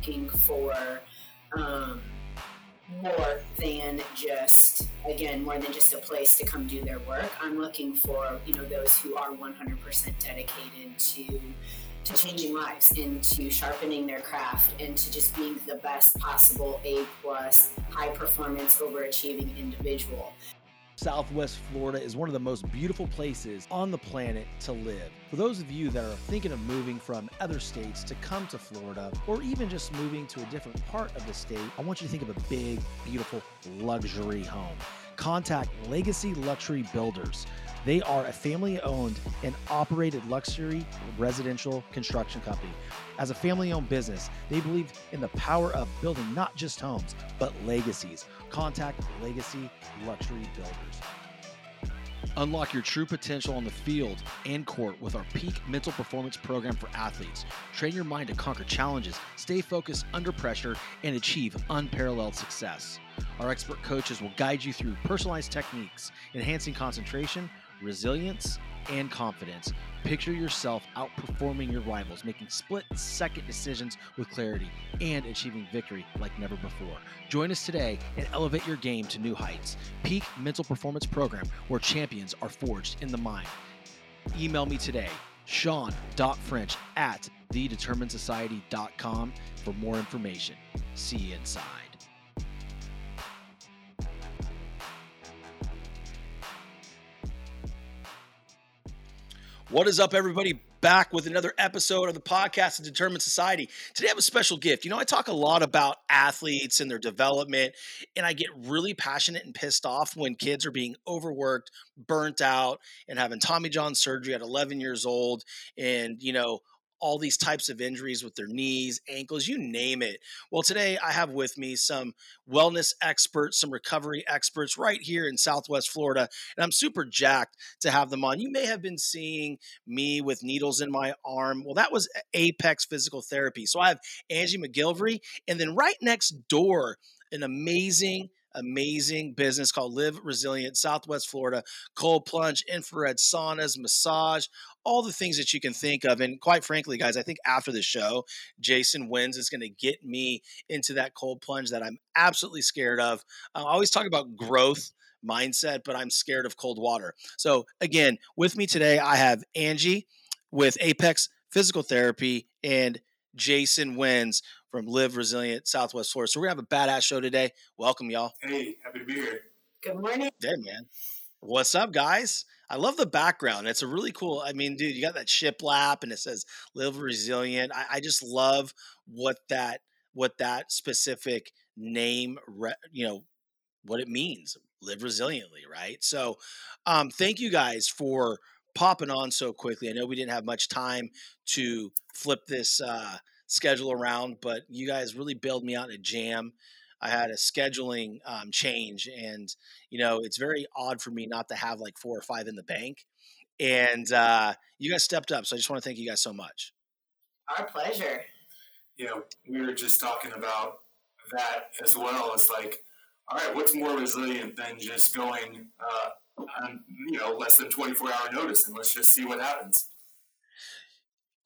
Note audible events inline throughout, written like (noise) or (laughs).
looking for um, more than just again more than just a place to come do their work. I'm looking for you know those who are 100% dedicated to to changing lives and to sharpening their craft and to just being the best possible a plus high performance overachieving individual Southwest Florida is one of the most beautiful places on the planet to live. For those of you that are thinking of moving from other states to come to Florida, or even just moving to a different part of the state, I want you to think of a big, beautiful luxury home. Contact Legacy Luxury Builders. They are a family owned and operated luxury residential construction company. As a family owned business, they believe in the power of building not just homes, but legacies. Contact Legacy Luxury Builders. Unlock your true potential on the field and court with our peak mental performance program for athletes. Train your mind to conquer challenges, stay focused under pressure, and achieve unparalleled success. Our expert coaches will guide you through personalized techniques, enhancing concentration, resilience, and confidence. Picture yourself outperforming your rivals, making split second decisions with clarity, and achieving victory like never before. Join us today and elevate your game to new heights. Peak Mental Performance Program, where champions are forged in the mind. Email me today, sean.french at thedeterminedsociety.com for more information. See you inside. What is up, everybody? Back with another episode of the podcast, The Determined Society. Today, I have a special gift. You know, I talk a lot about athletes and their development, and I get really passionate and pissed off when kids are being overworked, burnt out, and having Tommy John surgery at 11 years old, and, you know, all these types of injuries with their knees, ankles, you name it. Well, today I have with me some wellness experts, some recovery experts right here in Southwest Florida, and I'm super jacked to have them on. You may have been seeing me with needles in my arm. Well, that was Apex Physical Therapy. So I have Angie McGilvrey, and then right next door, an amazing amazing business called Live Resilient Southwest Florida, cold plunge, infrared saunas, massage, all the things that you can think of. And quite frankly, guys, I think after the show, Jason Wyns is going to get me into that cold plunge that I'm absolutely scared of. I always talk about growth mindset, but I'm scared of cold water. So, again, with me today, I have Angie with Apex Physical Therapy and Jason Wyns from Live Resilient Southwest Florida. So, we're going to have a badass show today. Welcome, y'all. Hey, happy to be here. good morning Hey, man. What's up, guys? I love the background. It's a really cool. I mean, dude, you got that shiplap and it says "Live Resilient." I, I just love what that what that specific name, re, you know, what it means. Live resiliently, right? So, um, thank you guys for popping on so quickly. I know we didn't have much time to flip this uh, schedule around, but you guys really bailed me out in a jam. I had a scheduling um, change, and you know it's very odd for me not to have like four or five in the bank. And uh, you guys stepped up, so I just want to thank you guys so much. our pleasure You know, we were just talking about that as well. It's like, all right, what's more resilient than just going uh, on, you know, less than 24 hour notice and let's just see what happens.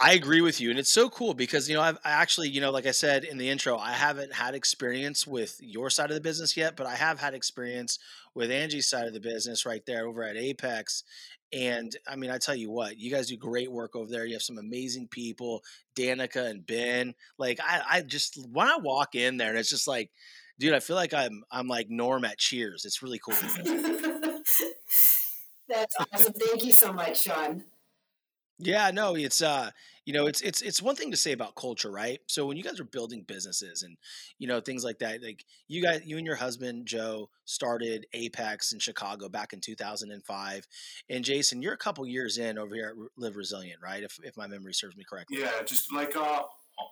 I agree with you, and it's so cool because you know I've I actually you know like I said in the intro, I haven't had experience with your side of the business yet, but I have had experience with Angie's side of the business right there over at Apex. And I mean, I tell you what, you guys do great work over there. You have some amazing people, Danica and Ben. Like I, I just when I walk in there, and it's just like, dude, I feel like I'm I'm like Norm at Cheers. It's really cool. (laughs) that's awesome thank you so much sean Yeah, no, it's uh, you know, it's it's it's one thing to say about culture, right? So when you guys are building businesses and you know things like that, like you guys, you and your husband Joe started Apex in Chicago back in 2005, and Jason, you're a couple years in over here at Live Resilient, right? If if my memory serves me correctly. Yeah, just like uh,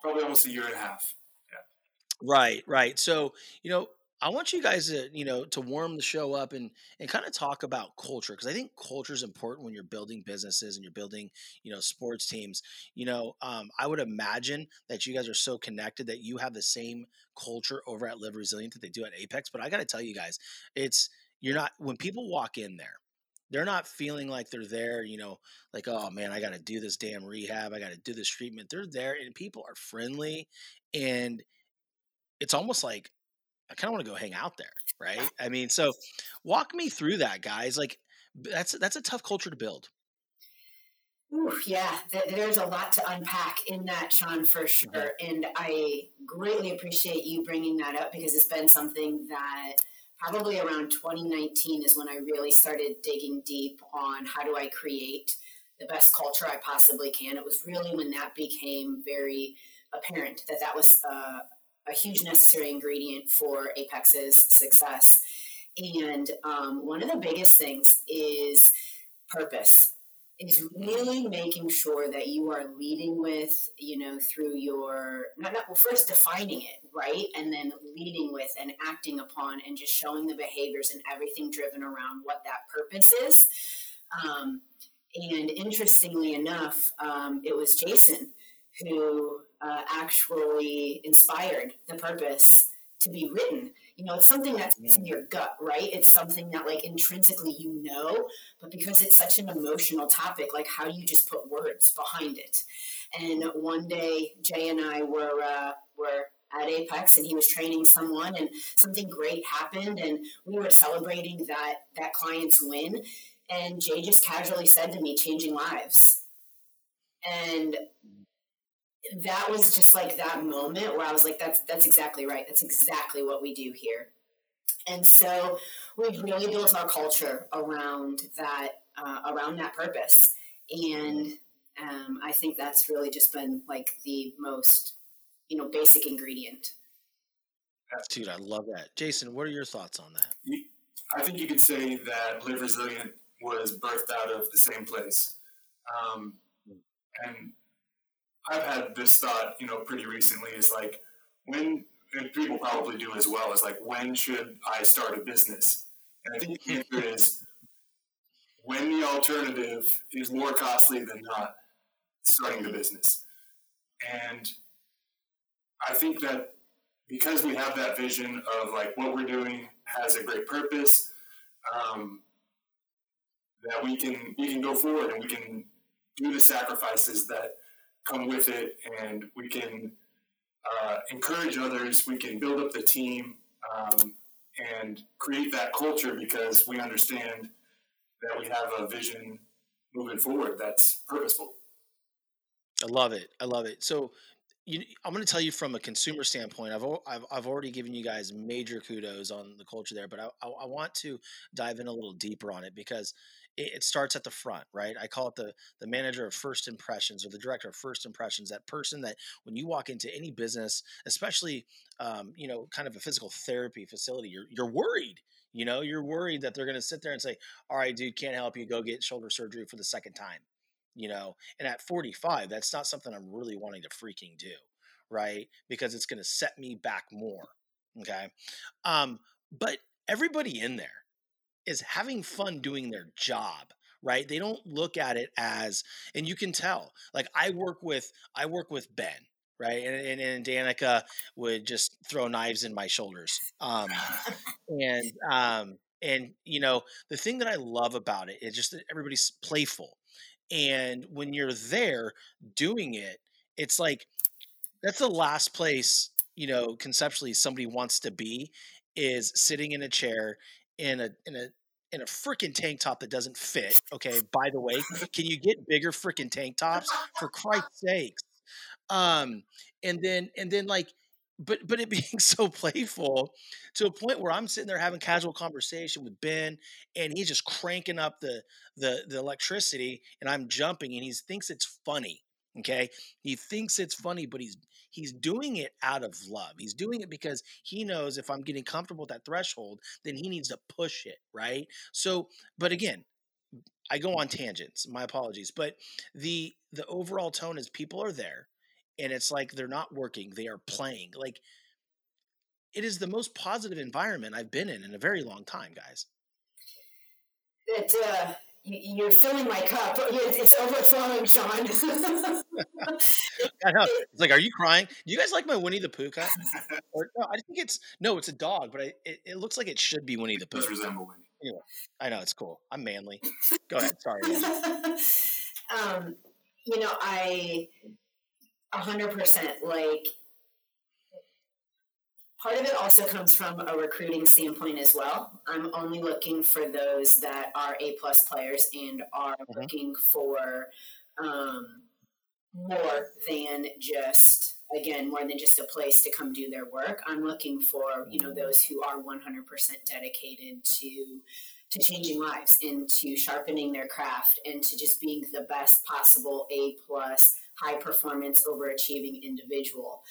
probably almost a year and a half. Yeah. Right, right. So, you know, I want you guys to, you know, to warm the show up and and kind of talk about culture because I think culture is important when you're building businesses and you're building, you know, sports teams. You know, um, I would imagine that you guys are so connected that you have the same culture over at Live Resilient that they do at Apex. But I got to tell you guys, it's you're not when people walk in there, they're not feeling like they're there, you know, like, oh man, I got to do this damn rehab. I got to do this treatment. They're there and people are friendly. And it's almost like, I kind of want to go hang out there. Right. I mean, so walk me through that, guys. Like, that's that's a tough culture to build. Ooh, yeah, there's a lot to unpack in that, Sean, for mm-hmm. sure. And I greatly appreciate you bringing that up because it's been something that probably around 2019 is when I really started digging deep on how do I create the best culture I possibly can. It was really when that became very apparent that that was uh, a huge necessary ingredient for Apex's success. And um, one of the biggest things is purpose is really making sure that you are leading with, you know, through your, not, not well, first defining it, right? And then leading with and acting upon and just showing the behaviors and everything driven around what that purpose is. Um, and interestingly enough, um, it was Jason who uh, actually inspired the purpose to be written. You know it's something that's mm. in your gut right? It's something that like intrinsically you know but because it's such an emotional topic like how do you just put words behind it? And one day jay and i were uh, were at apex and he was training someone and something great happened and we were celebrating that that client's win. And jay just casually said to me changing lives. And that was just like that moment where I was like, that's that's exactly right. That's exactly what we do here. And so we've really built our culture around that uh, around that purpose, and um, I think that's really just been like the most you know basic ingredient. Dude, I love that. Jason, what are your thoughts on that? I think you could say that Live Resilient was birthed out of the same place. Um, and I've had this thought, you know, pretty recently is like when and people probably do as well is like when should I start a business? And I think the answer is when the alternative is more costly than not starting the business. And I think that because we have that vision of like what we're doing has a great purpose, um, that we can we can go forward and we can do the sacrifices that come with it, and we can uh, encourage others. We can build up the team um, and create that culture because we understand that we have a vision moving forward that's purposeful. I love it. I love it. So, you, I'm going to tell you from a consumer standpoint. I've, I've I've already given you guys major kudos on the culture there, but I, I, I want to dive in a little deeper on it because it, it starts at the front, right? I call it the the manager of first impressions or the director of first impressions. That person that when you walk into any business, especially um, you know, kind of a physical therapy facility, you're you're worried. You know, you're worried that they're going to sit there and say, "All right, dude, can't help you. Go get shoulder surgery for the second time." You know, and at 45, that's not something I'm really wanting to freaking do, right? Because it's going to set me back more. Okay, um, but everybody in there is having fun doing their job right? They don't look at it as and you can tell like i work with i work with ben right? And, and, and danica would just throw knives in my shoulders um and (laughs) um and you know the thing that i love about it is just that everybody's playful and when you're there doing it it's like that's the last place you know conceptually somebody wants to be is sitting in a chair in a in a in a freaking tank top that doesn't fit. Okay, (laughs) by the way, can you get bigger freaking tank tops for Christ's sakes? Um, and then and then like, but but it (laughs) being so playful to a point where I'm sitting there having casual conversation with Ben, and he's just cranking up the the the electricity, and I'm jumping, and he thinks it's funny. Okay, he thinks it's funny, but he's He's doing it out of love. He's doing it because he knows if I'm getting comfortable with that threshold, then he needs to push it, right? So, but again, I go on tangents. My apologies, but the the overall tone is people are there, and it's like they're not working; they are playing. Like it is the most positive environment I've been in in a very long time, guys. It uh, you're filling my cup. (laughs) It's overflowing, Sean. (laughs) I know. It's like, are you crying? Do you guys like my Winnie the Pooh cut? Or no, I think it's no, it's a dog, but I, it, it looks like it should be Winnie the Pooh. Resemble Winnie. Anyway, I know it's cool. I'm manly. Go ahead. Sorry. (laughs) um, you know, I hundred percent like part of it also comes from a recruiting standpoint as well. I'm only looking for those that are A plus players and are mm-hmm. looking for um, more than just again more than just a place to come do their work i'm looking for you know those who are 100% dedicated to to changing lives and to sharpening their craft and to just being the best possible a plus high performance overachieving individual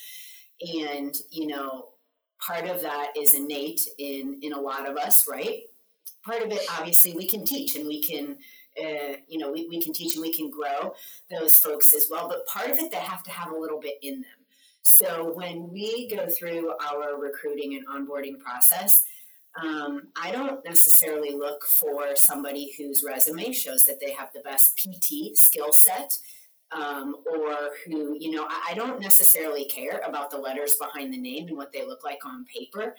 and you know part of that is innate in in a lot of us right part of it obviously we can teach and we can uh, you know we, we can teach and we can grow those folks as well but part of it they have to have a little bit in them so when we go through our recruiting and onboarding process um, I don't necessarily look for somebody whose resume shows that they have the best PT skill set. Um, or who, you know, I, I don't necessarily care about the letters behind the name and what they look like on paper.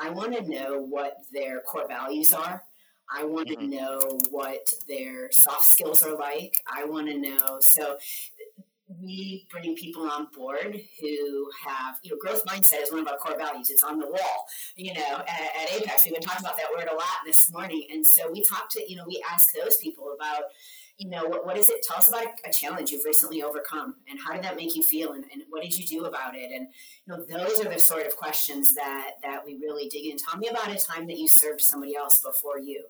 I want to know what their core values are. I want to mm-hmm. know what their soft skills are like. I want to know. So we bring people on board who have, you know, growth mindset is one of our core values. It's on the wall, you know, at, at Apex. We've been talking about that word a lot this morning. And so we talk to, you know, we ask those people about, you know, what, what is it? Tell us about a, a, challenge you've recently overcome and how did that make you feel and, and what did you do about it? And, you know, those are the sort of questions that, that we really dig in. Tell me about a time that you served somebody else before you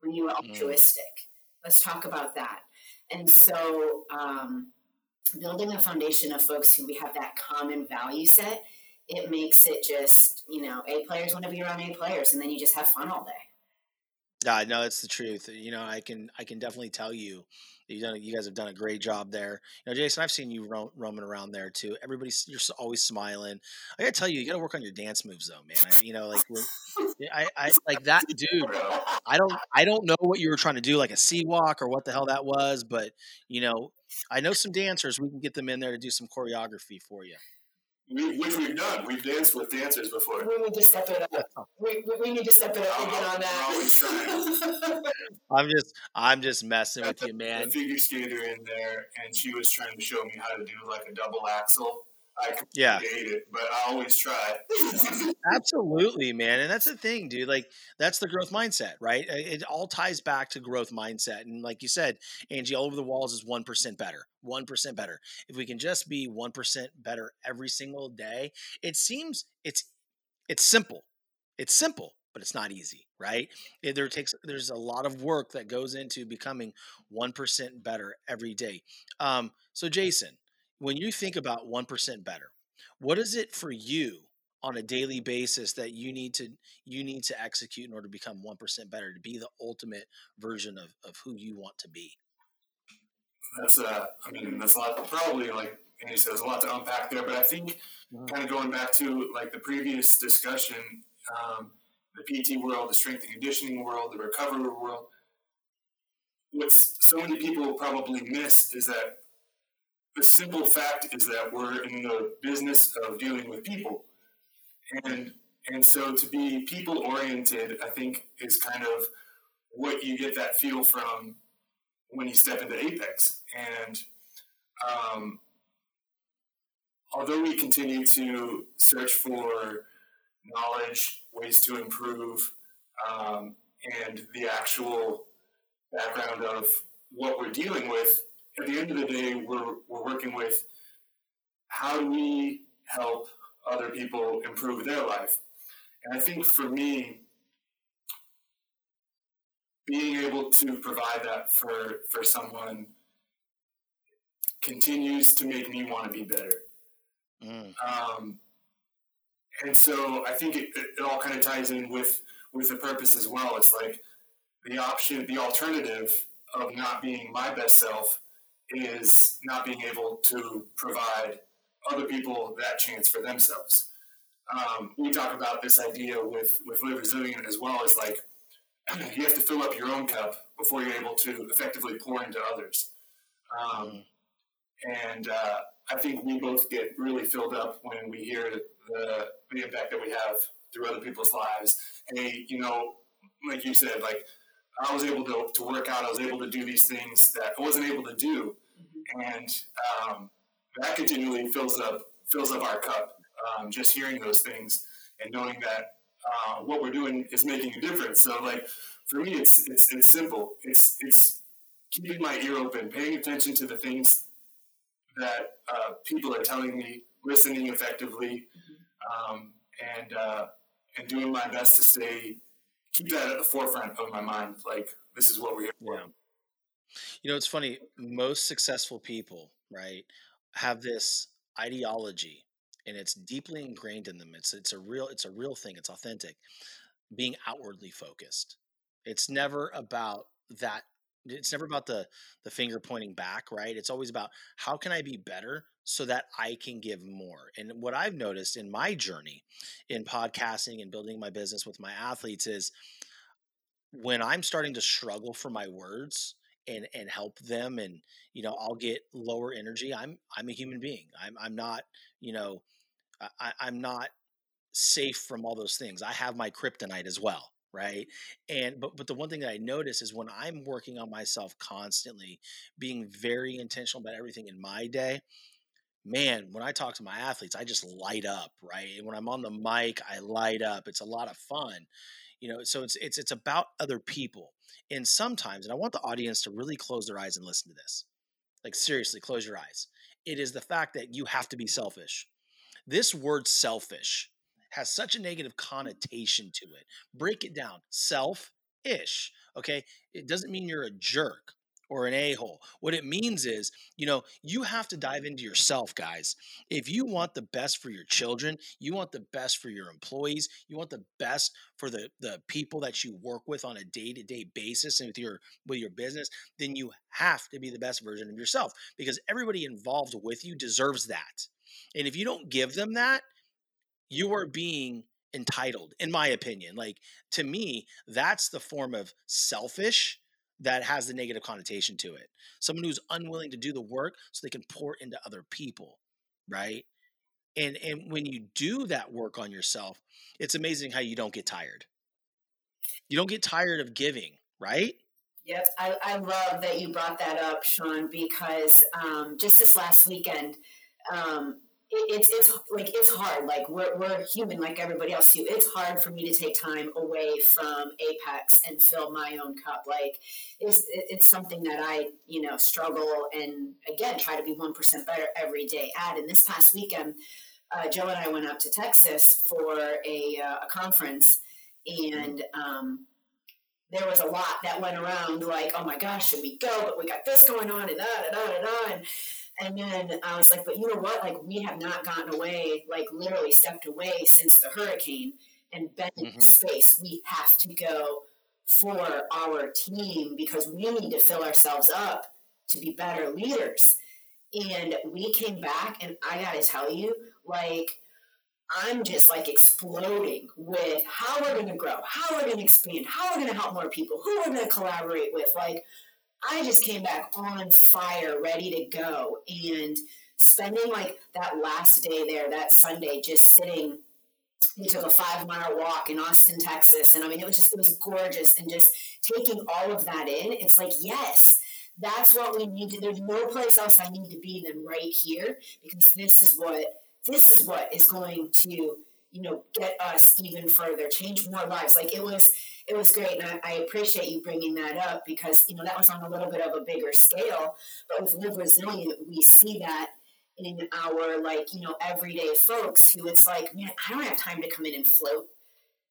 when you were mm. altruistic. Mm. Let's talk about that. And so, um, building a foundation of folks who we have that common value set, it makes it just, you know, A players want to be around A players and then you just have fun all day. Yeah, no, it's the truth. You know, I can I can definitely tell you, you done you guys have done a great job there. You know, Jason, I've seen you ro- roaming around there too. Everybody's you're always smiling. I gotta tell you, you gotta work on your dance moves though, man. I, you know, like I, I like that (laughs) dude. I don't I don't know what you were trying to do, like a sea walk or what the hell that was, but you know, I know some dancers. We can get them in there to do some choreography for you. We, which we've done. We've danced with dancers before. We need to step it up. We, we need to step it up and get on that. (laughs) I'm just I'm just messing with you, man. A figure skater in there, and she was trying to show me how to do like a double axel I yeah. hate it, but I always try. (laughs) Absolutely, man. And that's the thing, dude. Like that's the growth mindset, right? It all ties back to growth mindset. And like you said, Angie, all over the walls is 1% better. 1% better. If we can just be 1% better every single day, it seems it's it's simple. It's simple, but it's not easy, right? It, there takes there's a lot of work that goes into becoming 1% better every day. Um, so Jason, when you think about 1% better, what is it for you on a daily basis that you need to you need to execute in order to become 1% better to be the ultimate version of, of who you want to be? That's uh I mean that's a lot probably like Andy says a lot to unpack there, but I think mm-hmm. kind of going back to like the previous discussion, um, the PT world, the strength and conditioning world, the recovery world. What so many people probably miss is that the simple fact is that we're in the business of dealing with people. And and so to be people oriented, I think, is kind of what you get that feel from when you step into Apex. And um, although we continue to search for knowledge, ways to improve, um, and the actual background of what we're dealing with, at the end of the day, we're, we're working with how do we help other people improve their life? And I think for me, being able to provide that for, for someone continues to make me want to be better. Mm. Um, and so I think it, it, it all kind of ties in with, with the purpose as well. It's like the option, the alternative of not being my best self is not being able to provide other people that chance for themselves. Um, we talk about this idea with, with Live Resilient as well as like (clears throat) you have to fill up your own cup before you're able to effectively pour into others. Um, and uh, I think we both get really filled up when we hear the, the impact that we have through other people's lives. Hey, you know, like you said, like I was able to, to work out. I was able to do these things that I wasn't able to do, and um, that continually fills up fills up our cup. Um, just hearing those things and knowing that uh, what we're doing is making a difference. So, like for me, it's it's it's simple. It's it's keeping my ear open, paying attention to the things that uh, people are telling me, listening effectively, mm-hmm. um, and uh, and doing my best to stay keep that at the forefront of my mind. Like this is what we're here for. Yeah. You know, it's funny. Most successful people, right, have this ideology, and it's deeply ingrained in them. It's it's a real it's a real thing. It's authentic. Being outwardly focused. It's never about that it's never about the the finger pointing back right? It's always about how can i be better so that i can give more? And what i've noticed in my journey in podcasting and building my business with my athletes is when i'm starting to struggle for my words and and help them and you know i'll get lower energy i'm i'm a human being. I'm i'm not you know I, i'm not safe from all those things. I have my kryptonite as well right? And but but the one thing that i notice is when i'm working on myself constantly being very intentional about everything in my day man when i talk to my athletes i just light up right? And when i'm on the mic i light up it's a lot of fun you know? So it's it's it's about other people. And sometimes and i want the audience to really close their eyes and listen to this. Like seriously close your eyes. It is the fact that you have to be selfish. This word selfish has such a negative connotation to it. Break it down. Self ish. Okay. It doesn't mean you're a jerk or an a hole. What it means is, you know, you have to dive into yourself, guys. If you want the best for your children, you want the best for your employees, you want the best for the, the people that you work with on a day to day basis and with your with your business, then you have to be the best version of yourself because everybody involved with you deserves that. And if you don't give them that, you are being entitled in my opinion like to me that's the form of selfish that has the negative connotation to it. Someone who's unwilling to do the work so they can pour into other people right? And and when you do that work on yourself it's amazing how you don't get tired. You don't get tired of giving right? Yep, I, I love that you brought that up, Sean, because um, just this last weekend, um, it's it's like it's hard. Like we're we're human, like everybody else too. It's hard for me to take time away from Apex and fill my own cup. Like it's it's something that I you know struggle and again try to be one percent better every day at. And this past weekend, uh, Joe and I went out to Texas for a uh, a conference, and um, there was a lot that went around. Like, oh my gosh, should we go? But we got this going on, and da da da da da. And, then I was like, but you know what? Like, we have not gotten away, like, literally stepped away since the hurricane and been mm-hmm. in space. We have to go for our team because we need to fill ourselves up to be better leaders. And we came back, and I gotta tell you, like, I'm just like exploding with how we're gonna grow, how we're gonna expand, how we're gonna help more people, who we're gonna collaborate with. Like, I just came back on fire, ready to go. And spending like that last day there, that Sunday, just sitting. We took a five mile walk in Austin, Texas. And I mean, it was just, it was gorgeous. And just taking all of that in, it's like, yes, that's what we need to, there's no place else I need to be than right here because this is what, this is what is going to, you know, get us even further, change more lives. Like it was, it was great, and I, I, appreciate you bringing that up because you know that was on a little bit of a bigger scale. But with Live Resilient, we see that in our like you know everyday folks who it's like, man, I don't have time to come in and float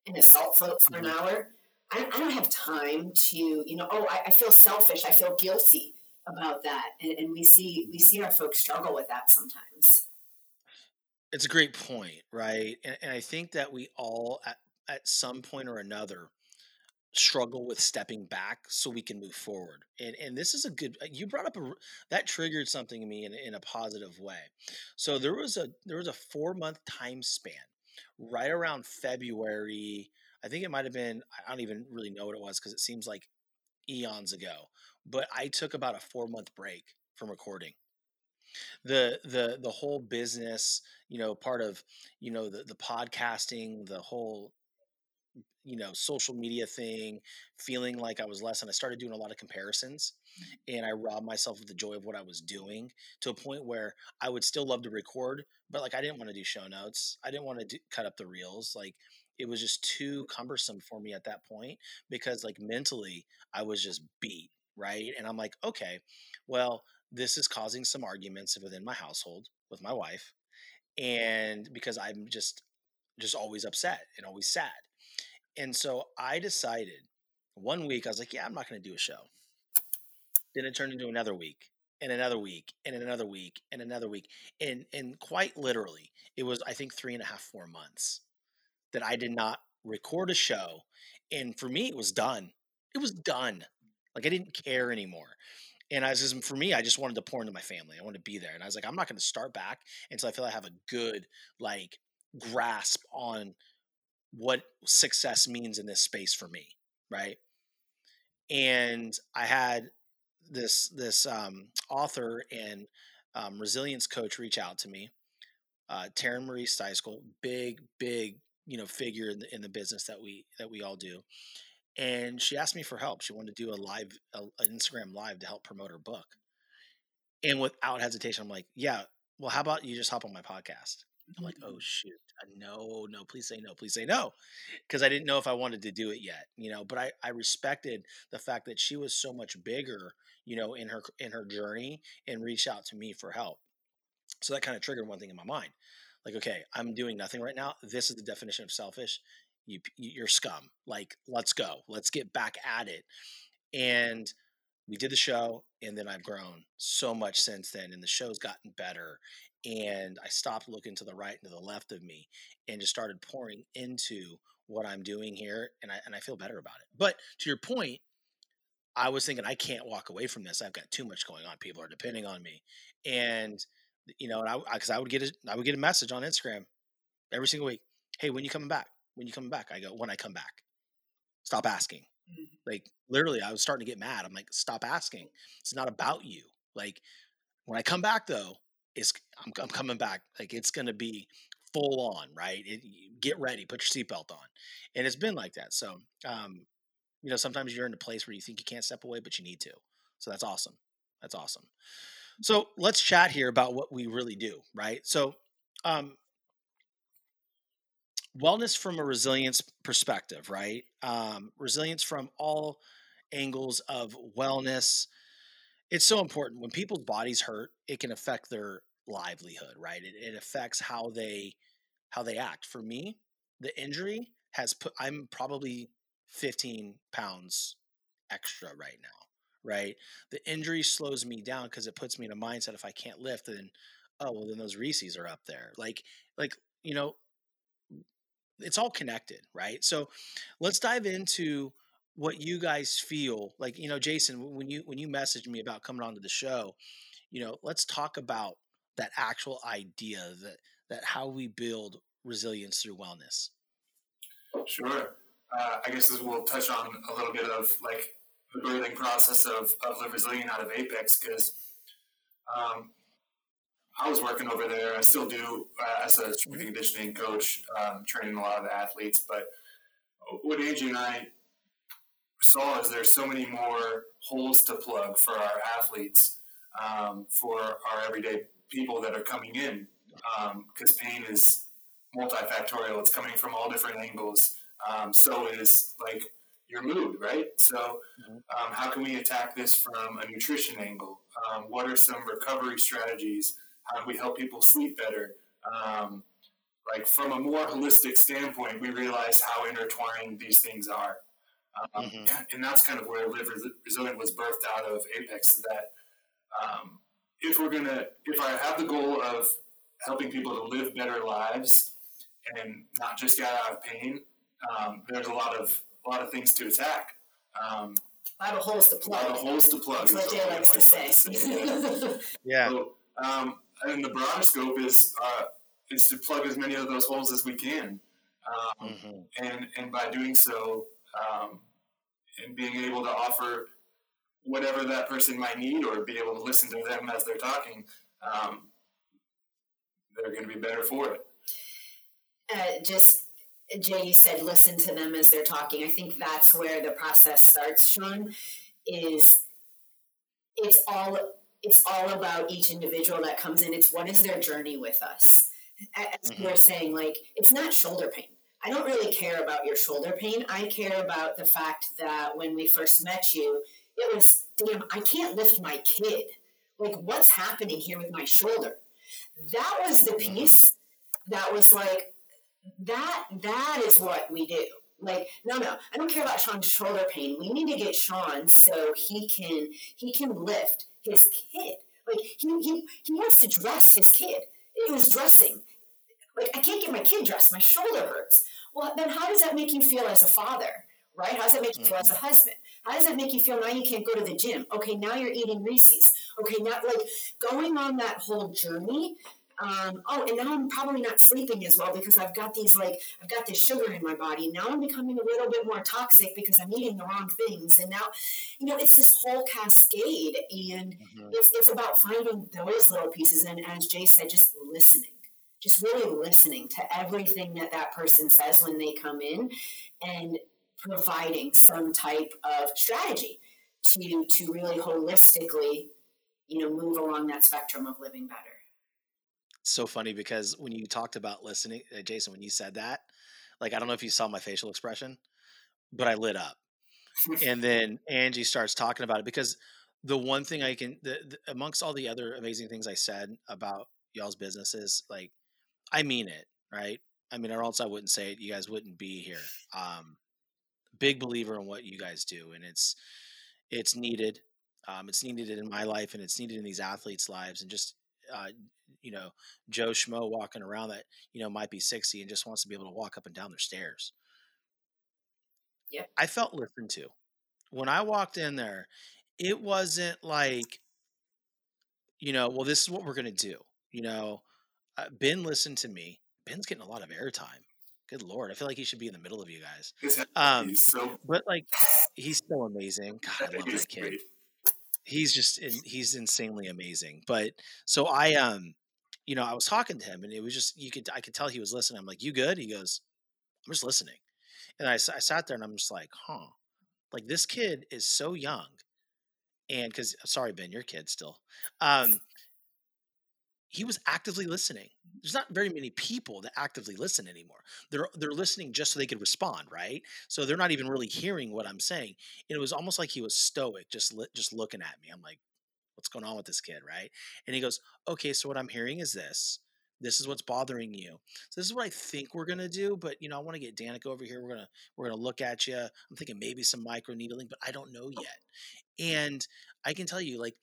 in a salt float for an mm-hmm. hour. I, I don't have time to you know. Oh, I, I feel selfish. I feel guilty about that, and, and we see we see our folks struggle with that sometimes. It's a great point, right? And, and I think that we all, at, at some point or another, struggle with stepping back so we can move forward. And and this is a good uh, you brought up a that triggered something in me in, in a positive way. So there was a there was a 4 month time span right around February. I think it might have been I don't even really know what it was because it seems like eons ago. But I took about a 4 month break from recording the the the whole business you know part of you know the the podcasting the whole you know social media thing feeling like i was less and i started doing a lot of comparisons mm. and i robbed myself of the joy of what i was doing to a point where i would still love to record but like i didn't want to do show notes. I didn't want to do, cut up the reels. Like it was just too cumbersome for me at that point because like mentally i was just beat right? And i'm like okay well this is causing some arguments within my household with my wife mm-hmm. and because i'm just just always upset and always sad and so I decided one week, I was like, yeah, I'm not going to do a show. Then it turned into another week and another week and another week and another week. And, and quite literally, it was, I think, three and a half, four months that I did not record a show. And for me, it was done. It was done. Like I didn't care anymore. And I was just, for me, I just wanted to pour into my family. I wanted to be there. And I was like, I'm not going to start back until I feel I have a good, like, grasp on what success means in this space for me, right? And I had this this um, author and um, resilience coach reach out to me, uh, Taryn Marie Stejskal, big big you know figure in the, in the business that we that we all do, and she asked me for help. She wanted to do a live a, an Instagram live to help promote her book, and without hesitation, I'm like, yeah. Well, how about you just hop on my podcast? I'm like, oh mm-hmm. shoot, uh, no, no, please say no, please say no, because I didn't know if I wanted to do it yet, you know. But I, I respected the fact that she was so much bigger, you know, in her in her journey and reached out to me for help. So that kind of triggered one thing in my mind, like, okay, I'm doing nothing right now. This is the definition of selfish. You, you're scum. Like, let's go. Let's get back at it. And we did the show and then I've grown so much since then and the show's gotten better and I stopped looking to the right and to the left of me and just started pouring into what I'm doing here and I and I feel better about it. But to your point, I was thinking I can't walk away from this. I've got too much going on. People are depending on me. And you know, and I because I would get a I would get a message on Instagram every single week. Hey, when you coming back? When you come back? I go, when I come back. Stop asking. Mm-hmm. Like literally, I was starting to get mad. I'm like, stop asking. It's not about you. Like when I come back though, it's I'm, I'm coming back. Like it's gonna be full on, right? It, get ready, put your seatbelt on, and it's been like that. So, um, you know, sometimes you're in a place where you think you can't step away, but you need to. So that's awesome. That's awesome. So let's chat here about what we really do, right? So, um, wellness from a resilience perspective, right? Um, resilience from all angles of wellness. It's so important when people's bodies hurt, it can affect their livelihood, right? It, it affects how they how they act. For me, the injury has put I'm probably 15 pounds extra right now, right? The injury slows me down because it puts me in a mindset if I can't lift, then oh well then those Reese's are up there. Like like, you know, it's all connected, right? So let's dive into what you guys feel like you know jason when you when you messaged me about coming on to the show you know let's talk about that actual idea that that how we build resilience through wellness sure uh, i guess we'll touch on a little bit of like the birthing process of, of live resilient out of apex because um, i was working over there i still do uh, as a strength and conditioning coach um, training a lot of the athletes but what AJ and I saw is there's so many more holes to plug for our athletes, um, for our everyday people that are coming in, because um, pain is multifactorial. It's coming from all different angles. Um, so is like your mood, right? So, mm-hmm. um, how can we attack this from a nutrition angle? Um, what are some recovery strategies? How do we help people sleep better? Um, like from a more holistic standpoint, we realize how intertwined these things are. Um, mm-hmm. And that's kind of where Live Resilient was birthed out of Apex. That um, if we're gonna, if I have the goal of helping people to live better lives and not just get out of pain, um, there's a lot of a lot of things to attack. Um, a lot of holes to plug. A lot of holes to plug. That's what Jay likes to say. say. (laughs) yeah. So, um, and the broader scope is uh, is to plug as many of those holes as we can, um, mm-hmm. and and by doing so, um, and being able to offer whatever that person might need or be able to listen to them as they're talking, um, they're going to be better for it. Uh, just Jay, you said listen to them as they're talking. I think that's where the process starts, Sean, is it's all it's all about each individual that comes in. It's what is their journey with us. As mm-hmm. we're saying, like, it's not shoulder pain. I don't really care about your shoulder pain. I care about the fact that when we first met you, it was, damn, I can't lift my kid. Like, what's happening here with my shoulder? That was the mm-hmm. piece that was like, that that is what we do. Like, no, no, I don't care about Sean's shoulder pain. We need to get Sean so he can he can lift his kid. Like he he, he wants to dress his kid. It was dressing. Like I can't get my kid dressed. My shoulder hurts. Well, then how does that make you feel as a father? Right? How does that make you feel as a mm-hmm. husband? How does that make you feel now you can't go to the gym? Okay, now you're eating Reese's. Okay, now like going on that whole journey um, oh, and now I'm probably not sleeping as well because I've got these like I've got this sugar in my body. Now I'm becoming a little bit more toxic because I'm eating the wrong things. And now, you know, it's this whole cascade, and mm-hmm. it's it's about finding those little pieces. And as Jay said, just listening, just really listening to everything that that person says when they come in, and providing some type of strategy to to really holistically, you know, move along that spectrum of living better so funny because when you talked about listening, uh, Jason, when you said that, like I don't know if you saw my facial expression, but I lit up. and then Angie starts talking about it because the one thing I can, the, the, amongst all the other amazing things I said about y'all's businesses, like I mean it, right? I mean, or else I wouldn't say it. You guys wouldn't be here. Um, big believer in what you guys do, and it's it's needed. Um, it's needed in my life, and it's needed in these athletes' lives, and just uh, you know Joe Schmo walking around that you know might be sixty and just wants to be able to walk up and down their stairs. Yeah, I felt listened to when I walked in there. It wasn't like, you know, well, this is what we're gonna do. You know, uh, Ben listened to me. Ben's getting a lot of airtime. Good lord, I feel like he should be in the middle of you guys. Um, he's so, but like, he's so amazing. God, I love that kid. Great he's just in, he's insanely amazing. But so I um you know I was talking to him and it was just you could I could tell he was listening. I'm like, you good? He goes, I'm just listening. And I, I sat there and I'm just like, huh, like this kid is so young, and because sorry Ben, your kid still. Um, he was actively listening. There's not very many people that actively listen anymore. They're they're listening just so they could respond, right? So they're not even really hearing what I'm saying. And it was almost like he was stoic, just li- just looking at me. I'm like, what's going on with this kid, right? And he goes, okay, so what I'm hearing is this. This is what's bothering you. So this is what I think we're gonna do, but you know, I want to get Danica over here. We're gonna we're gonna look at you. I'm thinking maybe some micro needling, but I don't know oh. yet. And I can tell you, like,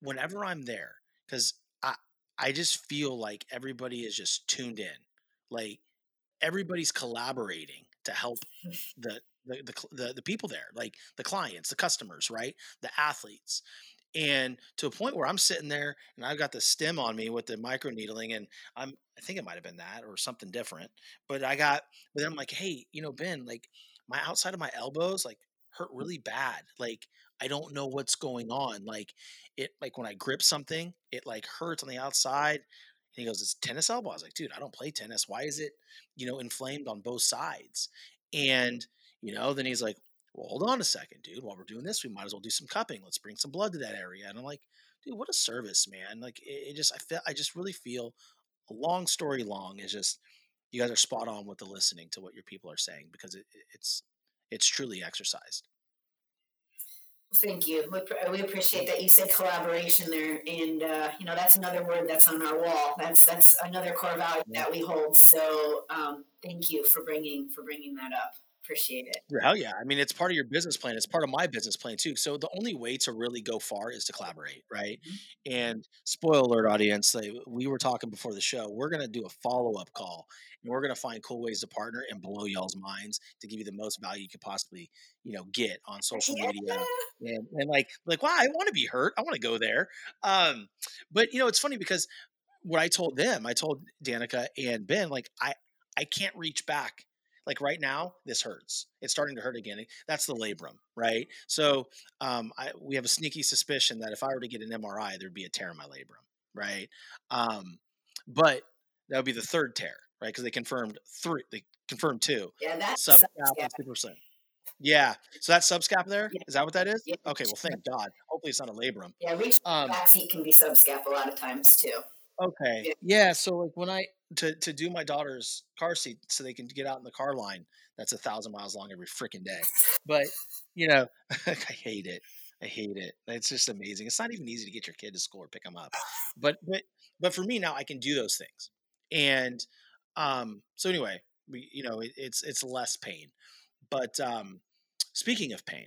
whenever I'm there, because I I just feel like everybody is just tuned in. Like everybody's collaborating to help (laughs) the the, the the, the people there, like the clients, the customers, right? The athletes. And to a point where I'm sitting there and I've got the stem on me with the micro needling and I'm I think it might have been that or something different. But I got but then I'm like, hey, you know, Ben, like my outside of my elbows like hurt mm. really bad. Like I don't know what's going on. Like it, like when I grip something, it like hurts on the outside. And he goes, "It's tennis elbow." I was like, "Dude, I don't play tennis. Why is it, you know, inflamed on both sides?" And you know, then he's like, "Well, hold on a second, dude. While we're doing this, we might as well do some cupping. Let's bring some blood to that area." And I'm like, "Dude, what a service, man! Like, it, it just, I feel, I just really feel, a long story long is just." You guys are spot on with the listening to what your people are saying because it, it's it's truly exercised. Thank you. We, we appreciate that you said collaboration there, and uh, you know that's another word that's on our wall. That's that's another core value that we hold. So um, thank you for bringing for bringing that up. Appreciate it. Hell yeah! I mean, it's part of your business plan. It's part of my business plan too. So the only way to really go far is to collaborate, right? Mm-hmm. And spoiler alert, audience, like we were talking before the show, we're gonna do a follow up call and we're going to find cool ways to partner and blow y'all's minds to give you the most value you could possibly you know get on (laughs) social yeah. media and, and like like wow i want to be hurt i want to go there um but you know it's funny because what i told them i told danica and ben like i i can't reach back like right now this hurts it's starting to hurt again that's the labrum right so um, I, we have a sneaky suspicion that if i were to get an mri there'd be a tear in my labrum right um, but that would be the third tear right? Because they confirmed three, they confirmed two. Yeah, that's subscap and supercip. Yeah. So that subscap there. Yeah. Is that what that is? Yeah. Okay. Well, thank God. Hopefully it's not a labrum. Yeah, reach Um, back seat can be subscap a lot of times too. Okay. Yeah. So like when I to to do my daughter's car seat so they can get out in the car line, that's a thousand miles long every freaking day. But you know, (laughs) I hate it. I hate it. It's just amazing. It's not even easy to get your kid to school or pick them up. But but but for me now, I can do those things. And um, so anyway, we you know it, it's it's less pain. But um, speaking of pain,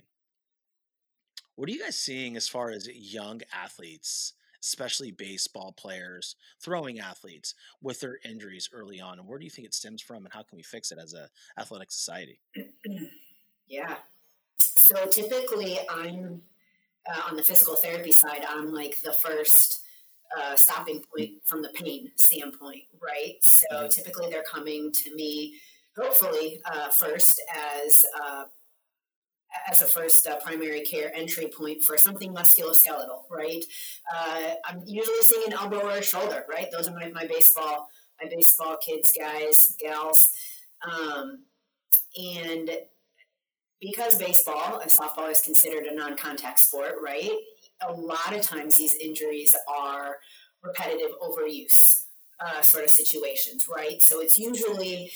what are you guys seeing as far as young athletes, especially baseball players, throwing athletes, with their injuries early on, and where do you think it stems from, and how can we fix it as a athletic society? (clears throat) Yeah. So typically, I'm uh, on the physical therapy side. I'm like the first uh, stopping point from the pain standpoint, right? So Mhm. typically, they're coming to me, hopefully, uh, first as uh, as a first uh, primary care entry point for something musculoskeletal, right? Uh, I'm usually seeing an elbow or a shoulder, right? Those are my, my baseball my baseball kids, guys, gals, um, and because baseball and softball is considered a non-contact sport, right? A lot of times these injuries are repetitive overuse uh, sort of situations, right? So it's usually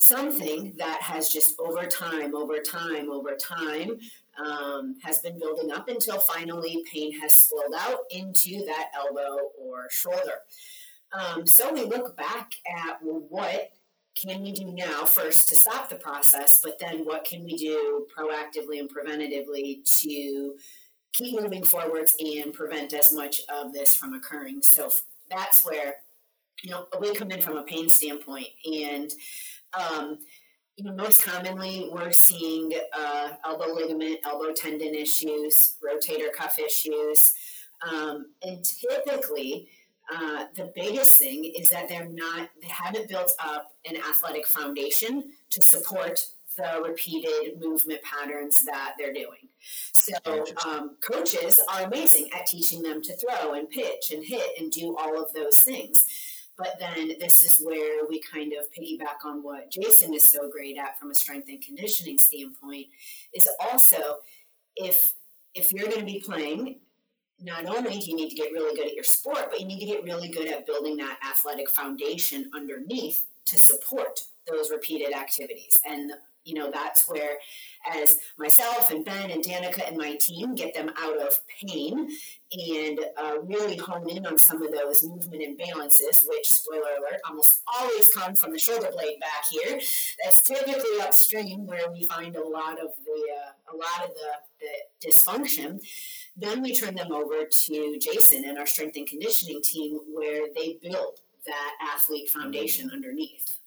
something that has just over time, over time, over time um, has been building up until finally pain has spilled out into that elbow or shoulder. Um, so we look back at well, what can we do now first to stop the process, but then what can we do proactively and preventatively to keep moving forwards and prevent as much of this from occurring? So that's where you know we come in from a pain standpoint, and um, you know most commonly we're seeing uh, elbow ligament, elbow tendon issues, rotator cuff issues, um, and typically uh, the biggest thing is that they're not they haven't built up an athletic foundation to support the repeated movement patterns that they're doing. So um, coaches are amazing at teaching them to throw and pitch and hit and do all of those things but then this is where we kind of piggyback on what jason is so great at from a strength and conditioning standpoint is also if if you're going to be playing not only do you need to get really good at your sport, but you need to get really good at building that athletic foundation underneath to support those repeated activities. And you know that's where, as myself and Ben and Danica and my team get them out of pain and uh, really hone in on some of those movement imbalances, which spoiler alert, almost always come from the shoulder blade back here. That's typically upstream where we find a lot of the uh, a lot of the, the dysfunction. Then we turn them over to Jason and our strength and conditioning team, where they build that athlete foundation mm-hmm. underneath.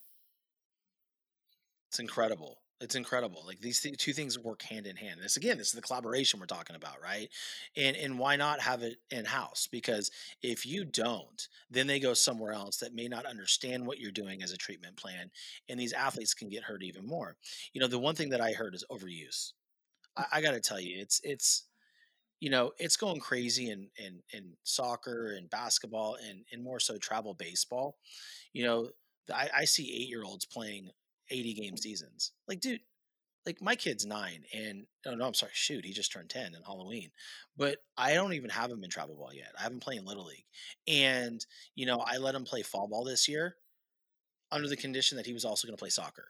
It's incredible. It's incredible. Like these th- two things work hand in hand. This again, this is the collaboration we're talking about, right? And and why not have it in house? Because if you don't, then they go somewhere else that may not understand what you're doing as a treatment plan, and these athletes can get hurt even more. You know, the one thing that I heard is overuse. I, I got to tell you, it's it's you know, it's going crazy in in, in soccer and basketball and and more so travel baseball. You know, I, I see eight year olds playing 80 game seasons. Like, dude, like my kid's nine and oh no, I'm sorry, shoot, he just turned 10 in Halloween. But I don't even have him in travel ball yet. I haven't played in Little League. And, you know, I let him play fall ball this year under the condition that he was also going to play soccer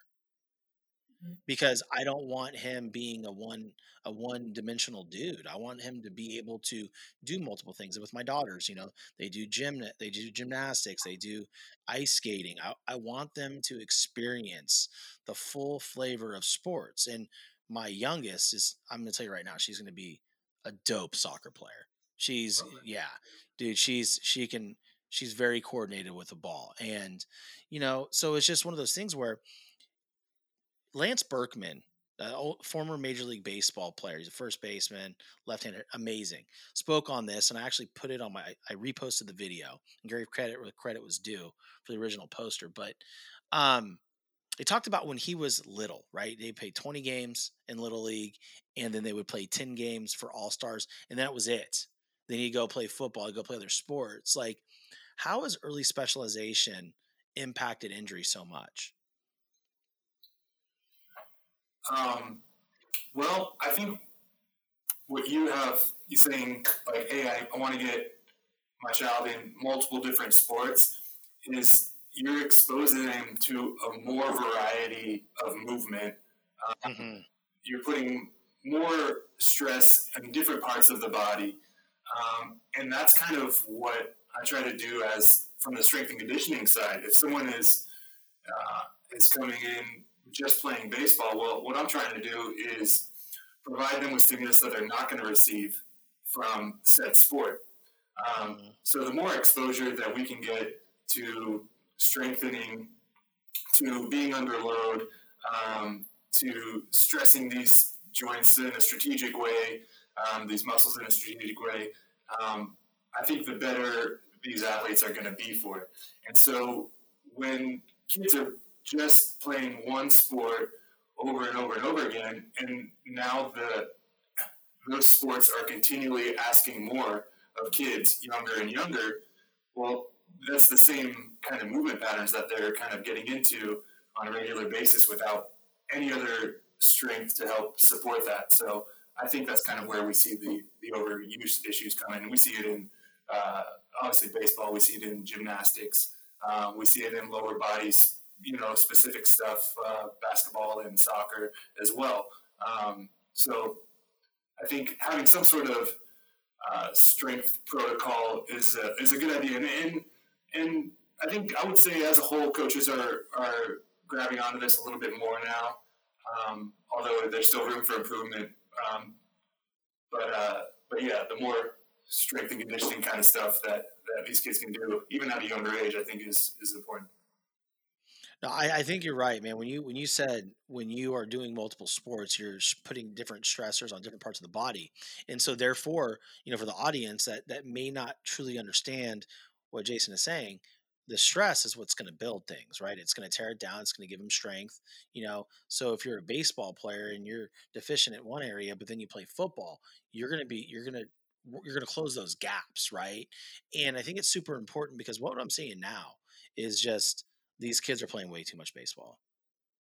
because I don't want him being a one a one dimensional dude. I want him to be able to do multiple things. And with my daughters, you know, they do gym they do gymnastics, they do ice skating. I, I want them to experience the full flavor of sports. And my youngest is I'm gonna tell you right now, she's gonna be a dope soccer player. She's yeah, dude, she's she can she's very coordinated with the ball. And, you know, so it's just one of those things where Lance Berkman, former Major League Baseball player, he's a first baseman, left-hander, amazing. Spoke on this, and I actually put it on my. I reposted the video and gave credit where credit was due for the original poster. But um, they talked about when he was little, right? They played 20 games in Little League, and then they would play 10 games for All Stars, and that was it. Then he'd go play football, he'd go play other sports. Like, how has early specialization impacted injury so much? Um, well, I think what you have, you saying like, hey, I, I want to get my child in multiple different sports, is you're exposing them to a more variety of movement. Um, mm-hmm. You're putting more stress in different parts of the body. Um, and that's kind of what I try to do as from the strength and conditioning side. If someone is uh, is coming in just playing baseball, well, what I'm trying to do is provide them with stimulus that they're not going to receive from said sport. Um, mm-hmm. so the more exposure that we can get to strengthening, to being under load, um, to stressing these joints in a strategic way, um, these muscles in a strategic way, um, I think the better these athletes are going to be for it. And so when kids are just playing one sport over and over and over again, and now the those sports are continually asking more of kids younger and younger. Well, that's the same kind of movement patterns that they're kind of getting into on a regular basis without any other strength to help support that. So I think that's kind of where we see the, the overuse issues come in. We see it in uh, obviously baseball, we see it in gymnastics, uh, we see it in lower bodies, you know, specific stuff, uh, basketball and soccer as well. Um, so I think having some sort of uh, strength protocol is a, is a good idea, and, and and I think I would say as a whole, coaches are are grabbing onto this a little bit more now. Um, although there's still room for improvement. Um, but uh, but yeah, the more strength and conditioning kind of stuff that, that these kids can do, even at a younger age, I think is is important. No, I, I think you're right, man. When you when you said when you are doing multiple sports, you're putting different stressors on different parts of the body, and so therefore, you know, for the audience that that may not truly understand what Jason is saying, the stress is what's going to build things, right? It's going to tear it down. It's going to give them strength, you know. So if you're a baseball player and you're deficient in one area, but then you play football, you're going to be you're going to you're going to close those gaps, right? And I think it's super important because what I'm seeing now is just these kids are playing way too much baseball.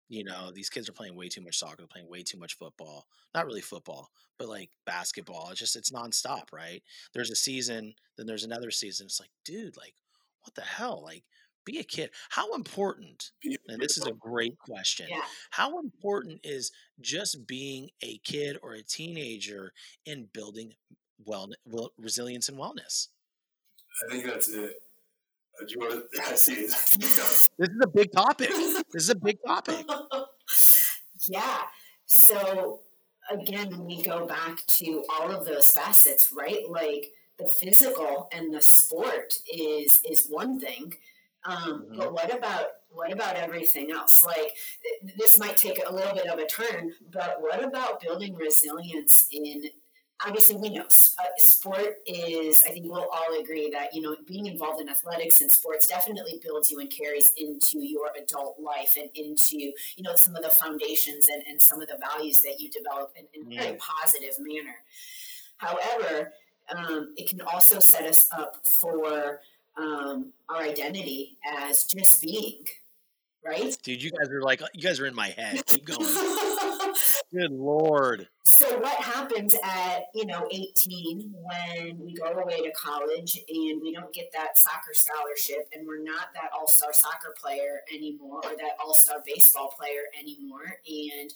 You know, these kids are playing way too much soccer, they're playing way too much football. Not really football, but like basketball. It's just it's nonstop, right? There's a season, then there's another season. It's like, dude, like, what the hell? Like, be a kid. How important, and this is a great question, yeah. how important is just being a kid or a teenager in building well, well resilience and wellness? I think that's it. Do you want to (laughs) I see (laughs) this is a big topic. This is a big topic. (laughs) yeah. So again, we go back to all of those facets, right? Like the physical and the sport is is one thing. Um, mm-hmm. But what about what about everything else? Like this might take a little bit of a turn, but what about building resilience in obviously we know uh, sport is i think we'll all agree that you know being involved in athletics and sports definitely builds you and carries into your adult life and into you know some of the foundations and, and some of the values that you develop in, in a very positive manner. However um, it can also set us up for um, our identity as just being right? Dude you guys are like you guys are in my head. Keep going (laughs) good lord. So what happens at you know 18 when we go away to college and we don't get that soccer scholarship and we're not that all-star soccer player anymore or that all-star baseball player anymore? And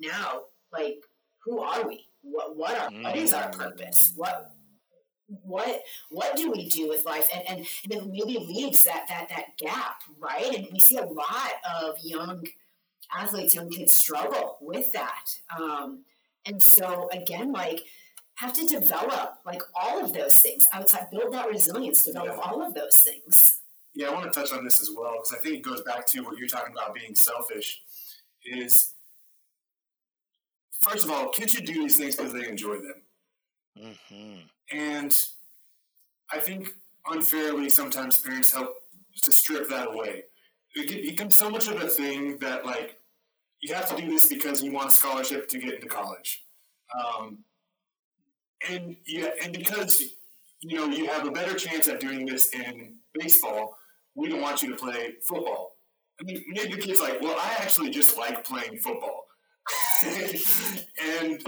now like who are we? What what are what is our purpose? Mm. What what what do we do with life? And and, and it maybe leaves that that that gap right? And we see a lot of young athletes young kids struggle with that um, and so again, like have to develop like all of those things outside, build that resilience, develop yeah. all of those things. Yeah, I want to touch on this as well because I think it goes back to what you're talking about being selfish. Is first of all, kids should do these things because they enjoy them, mm-hmm. and I think unfairly sometimes parents help to strip that away. It becomes so much of a thing that like you have to do this because you want a scholarship to get into college. Um, and yeah, and because you know you have a better chance at doing this in baseball, we don't want you to play football. I mean, maybe the kid's like, well, I actually just like playing football. (laughs) and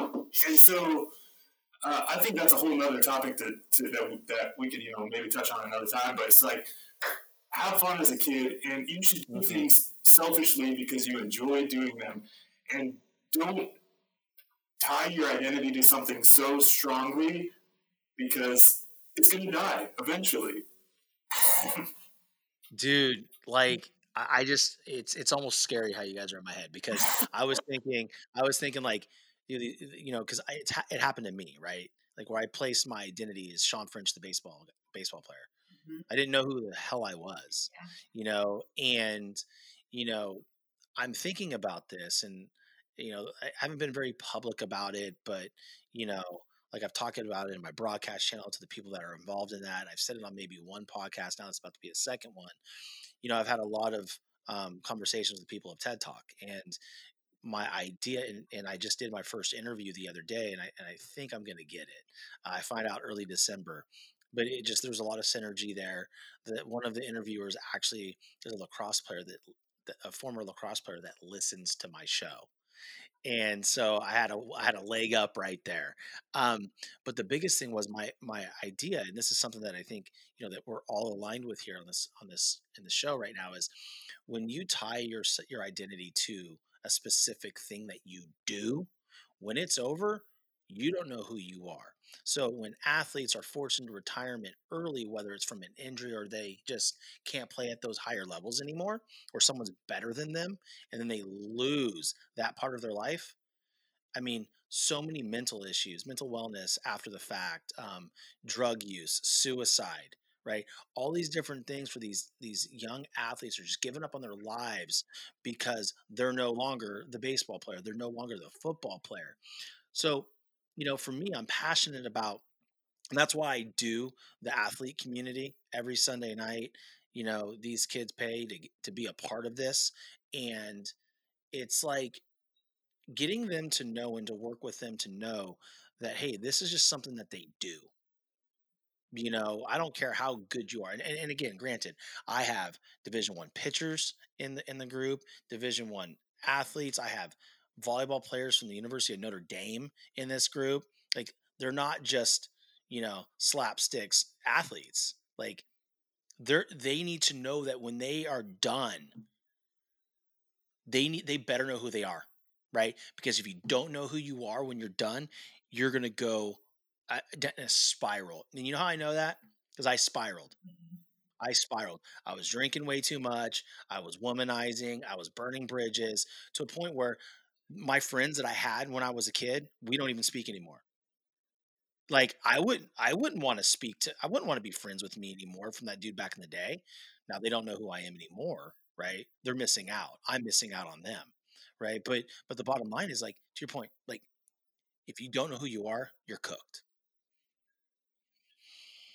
and so uh, I think that's a whole other topic to, to, that, that we can you know maybe touch on another time. But it's like have fun as a kid, and you should do mm-hmm. things selfishly because you enjoy doing them, and don't tie your identity to something so strongly because it's going to die eventually. Dude, like I just it's it's almost scary how you guys are in my head because I was (laughs) thinking I was thinking like you know because it it happened to me right like where I placed my identity as Shawn French the baseball baseball player. Mm-hmm. I didn't know who the hell I was, yeah. you know, and you know I'm thinking about this and you know I haven't been very public about it, but you know like I've talked about it in my broadcast channel to the people that are involved in that. I've said it on maybe one podcast. Now it's about to be a second one. You know, I've had a lot of um, conversations with people of TED Talk, and my idea, and, and, I just did my first interview the other day, and I, and I think I'm going to get it. I find out early December, but it just there's a lot of synergy there. That one of the interviewers actually is a lacrosse player that, that a former lacrosse player that listens to my show and so I had a I had a leg up right there. Um, but the biggest thing was my my idea, and this is something that I think you know that we're all aligned with here on this on this in the show right now is when you tie your your identity to a specific thing that you do, when it's over, you don't know who you are. So when athletes are forced into retirement early, whether it's from an injury or they just can't play at those higher levels anymore, or someone's better than them, and then they lose that part of their life, I mean, so many mental issues, mental wellness after the fact, um, drug use, suicide, right? All these different things for these these young athletes are just giving up on their lives because they're no longer the baseball player, they're no longer the football player. So you know, for me, I'm passionate about, and that's why I do the athlete community every Sunday night. You know, these kids pay to to be a part of this, and it's like getting them to know and to work with them to know that hey, this is just something that they do. You know, I don't care how good you are, and, and, and again, granted, I have Division One pitchers in the in the group, Division One athletes. I have volleyball players from the University of Notre Dame in this group. Like they're not just, you know, slapsticks athletes. Like they're they need to know that when they are done, they need they better know who they are, right? Because if you don't know who you are when you're done, you're gonna go uh, in a spiral. And you know how I know that? Because I spiraled. I spiraled. I was drinking way too much. I was womanizing. I was burning bridges to a point where my friends that I had when I was a kid, we don't even speak anymore. Like I wouldn't I wouldn't want to speak to I wouldn't want to be friends with me anymore from that dude back in the day. Now they don't know who I am anymore, right? They're missing out. I'm missing out on them. Right? But but the bottom line is like to your point, like if you don't know who you are, you're cooked.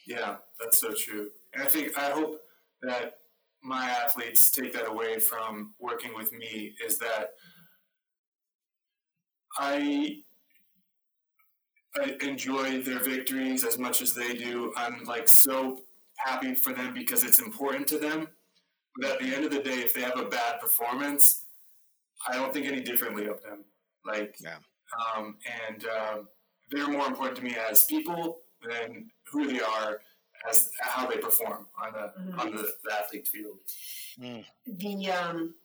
Yeah, that's so true. And I think I hope that my athletes take that away from working with me is that I I enjoy their victories as much as they do. I'm like so happy for them because it's important to them. But at the end of the day, if they have a bad performance, I don't think any differently of them. Like, yeah. um, and um, they're more important to me as people than who they are as how they perform on the mm-hmm. on the, the, athlete field. Mm. The um,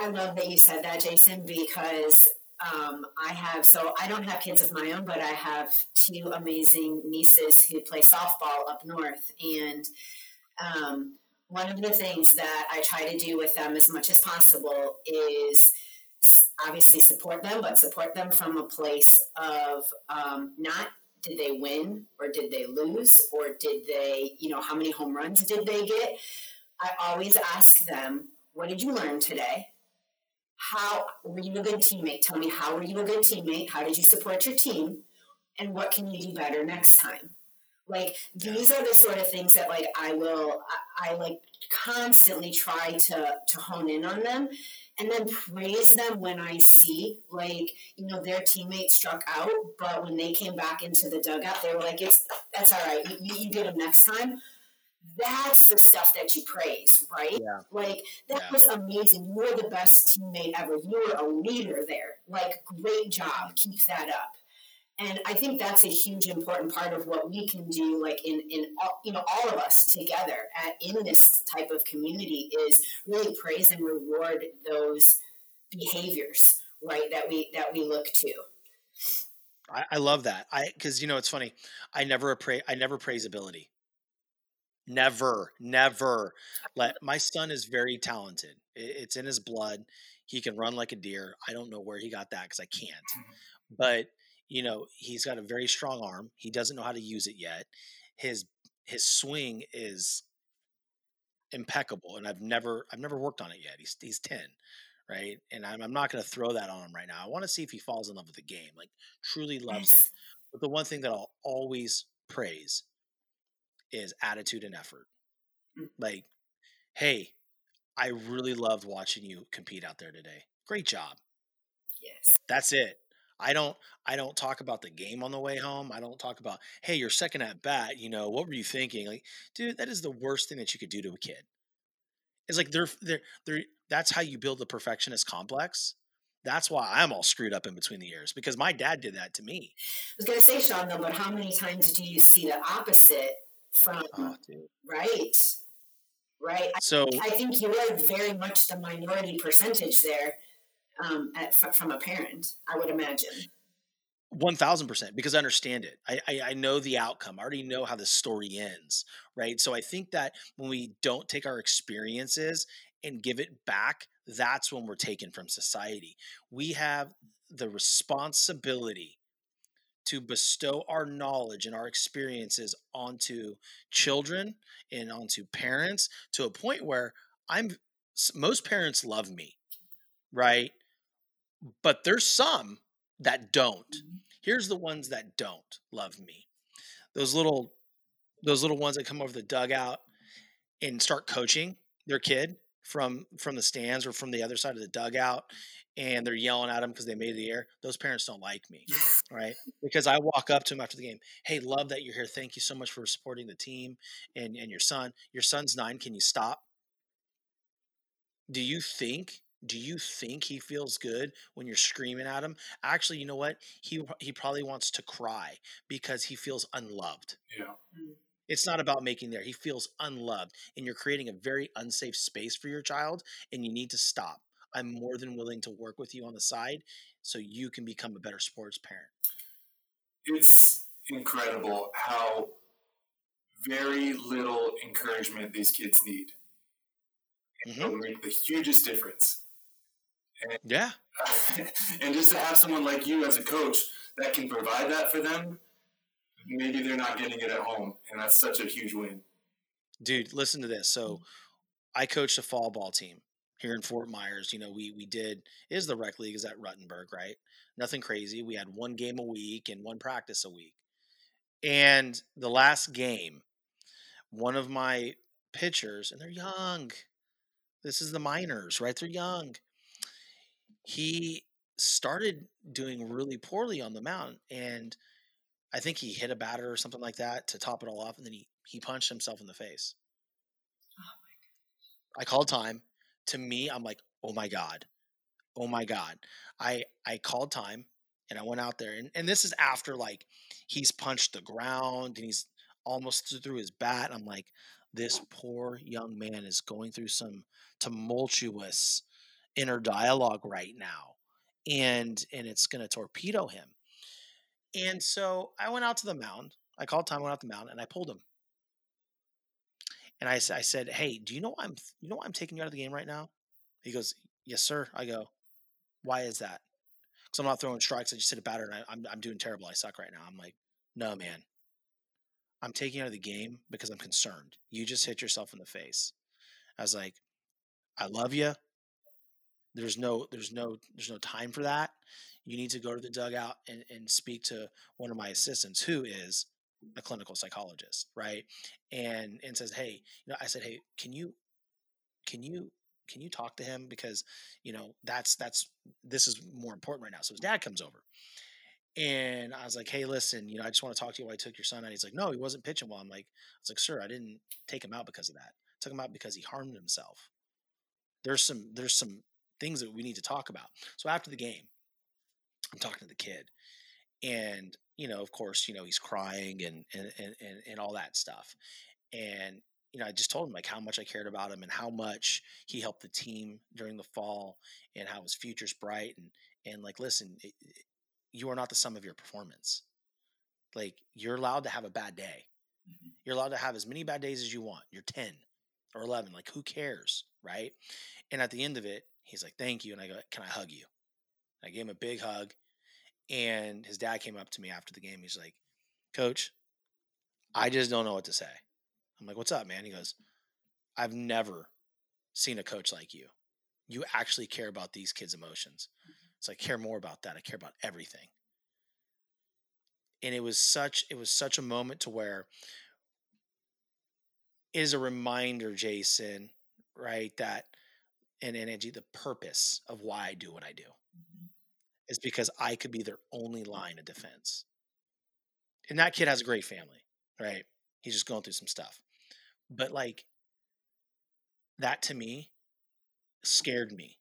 I love that you said that, Jason, because um, I have, so I don't have kids of my own, but I have two amazing nieces who play softball up north. And um, one of the things that I try to do with them as much as possible is obviously support them, but support them from a place of um, not did they win or did they lose or did they, you know, how many home runs did they get? I always ask them, what did you learn today? How were you a good teammate? Tell me how were you a good teammate? How did you support your team? And what can you do better next time? Like these are the sort of things that like I will I, I like constantly try to to hone in on them and then praise them when I see like you know their teammates struck out, but when they came back into the dugout, they were like, "It's that's all right. You, you get them next time." That's the stuff that you praise, right? Yeah. Like that Yeah. was amazing. You're the best teammate ever. You're a leader there. Like great job. Keep that up. And I think that's a huge important part of what we can do, like in in all, you know all of us together at in this type of community is really praise and reward those behaviors, right? That we that we look to. I, I love that. I because you know it's funny. I never appra- I never praise ability. Never, never. Let (laughs) my son is very talented. It's in his blood. He can run like a deer. I don't know where he got that because I can't. Mm-hmm. But you know he's got a very strong arm. He doesn't know how to use it yet. His his swing is impeccable, and I've never I've never worked on it yet. He's he's ten, right? And I'm, I'm not going to throw that on him right now. I want to see if he falls in love with the game, like truly loves it. (laughs) But the one thing that I'll always praise is attitude and effort. Mm. Like, hey, I really loved watching you compete out there today. Great job. Yes. That's it. I don't I don't talk about the game on the way home. I don't talk about, hey, you're second at bat, you know, what were you thinking? Like, dude, that is the worst thing that you could do to a kid. It's like they're they're they're that's how you build the perfectionist complex. That's why I'm all screwed up in between the ears because my dad did that to me. I was going to say, Shawn, though, but how many times do you see the opposite from, Oh, right? Right. So I think you are very much the minority percentage there um, at, fr- from a parent, I would imagine. One thousand percent, because I understand it. I, I I know the outcome. I already know how the story ends, right? So I think that when we don't take our experiences and give it back, that's when we're taken from society. We have the responsibility to bestow our knowledge and our experiences onto children and onto parents to a point where I'm most parents love me, right? But there's some that don't. Mm-hmm. Here's the ones that don't love me. Those little those little ones that come over the dugout and start coaching their kid from from the stands or from the other side of the dugout and they're yelling at them because they made the air. Those parents don't like me, right? Because I walk up to them after the game. Hey, love that you're here. Thank you so much for supporting the team and and your son. Your son's nine. Can you stop? Do you think? Do you think he feels good when you're screaming at him? Actually, you know what? He he probably wants to cry because he feels unloved. Yeah. Mm. It's not about making there. He feels unloved, and you're creating a very unsafe space for your child, and you need to stop. I'm more than willing to work with you on the side so you can become a better sports parent. It's incredible how very little encouragement these kids need. Mhm. It'll make the hugest difference. Yeah. (laughs) and just to have someone like you as a coach that can provide that for them, maybe they're not getting it at home, and that's such a huge win. Dude, listen to this. So I coached a fall ball team here in Fort Myers. You know, we we did is the rec league is at Rutenberg, right? Nothing crazy. We had one game a week and one practice a week. And the last game, one of my pitchers, and they're young. This is the minors, right? They're young. He started doing really poorly on the mound and I think he hit a batter or something like that to top it all off, and then he he punched himself in the face. Oh I called time. To me, I'm like, oh my god, oh my god. I I called time, and I went out there, and and this is after like he's punched the ground and he's almost through his bat. I'm like, this poor young man is going through some tumultuous inner dialogue right now, and and it's going to torpedo him. And so I went out to the mound. I called time, went out the mound, and I pulled him. And I said, "Hey, do you know why I'm you know I'm taking you out of the game right now?" He goes, "Yes, sir." I go, "Why is that?" Because I'm not throwing strikes. I just hit a batter, and I, I'm I'm doing terrible. I suck right now. I'm like, "No, man. I'm taking out of the game because I'm concerned. You just hit yourself in the face." I was like, "I love you. There's no there's no there's no time for that. You need to go to the dugout and, and speak to one of my assistants who is a clinical psychologist, right? And and says, hey, you know, I said, hey, can you can you can you talk to him because you know that's that's this is more important right now. So his dad comes over, And I was like, hey, listen, you know, I just want to talk to you why I took your son out. He's like, no, he wasn't pitching well. I'm like, I was like, sir, I didn't take him out because of that. I took him out because he harmed himself. There's some there's some things that we need to talk about. So after the game, I'm talking to the kid, and you know, of course, you know, he's crying and and and and, all that stuff. And you know, I just told him like how much I cared about him and how much he helped the team during the fall and how his future's bright and and like listen, it, you are not the sum of your performance. Like you're allowed to have a bad day. Mm-hmm. You're allowed to have as many bad days as you want. You're 10 or 11. Like who cares, right? And at the end of it, he's like, "Thank you." And I go, "Can I hug you?" I gave him a big hug. And his dad came up to me after the game. He's like, "Coach, I just don't know what to say." I'm like, "What's up, man?" He goes, "I've never seen a coach like you. You actually care about these kids' emotions." So I care more about that. I care about everything. And it was such it was such a moment to where it is a reminder, Jason, right, that and energy, the purpose of why I do what I do. Is because I could be their only line of defense. And that kid has a great family, right? He's just going through some stuff. But like that to me scared me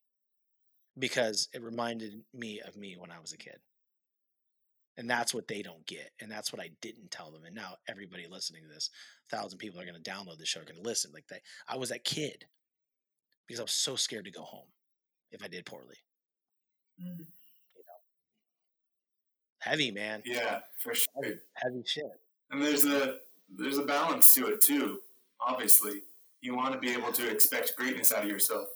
because it reminded me of me when I was a kid. And that's what they don't get. And that's what I didn't tell them. And now everybody listening to this, thousand people are going to download this show, are going to listen. Like that, I was that kid because I was so scared to go home if I did poorly. Mm. Heavy man. Yeah, for sure. Heavy, heavy shit. And there's a there's a balance to it too. Obviously, you want to be able to expect greatness out of yourself.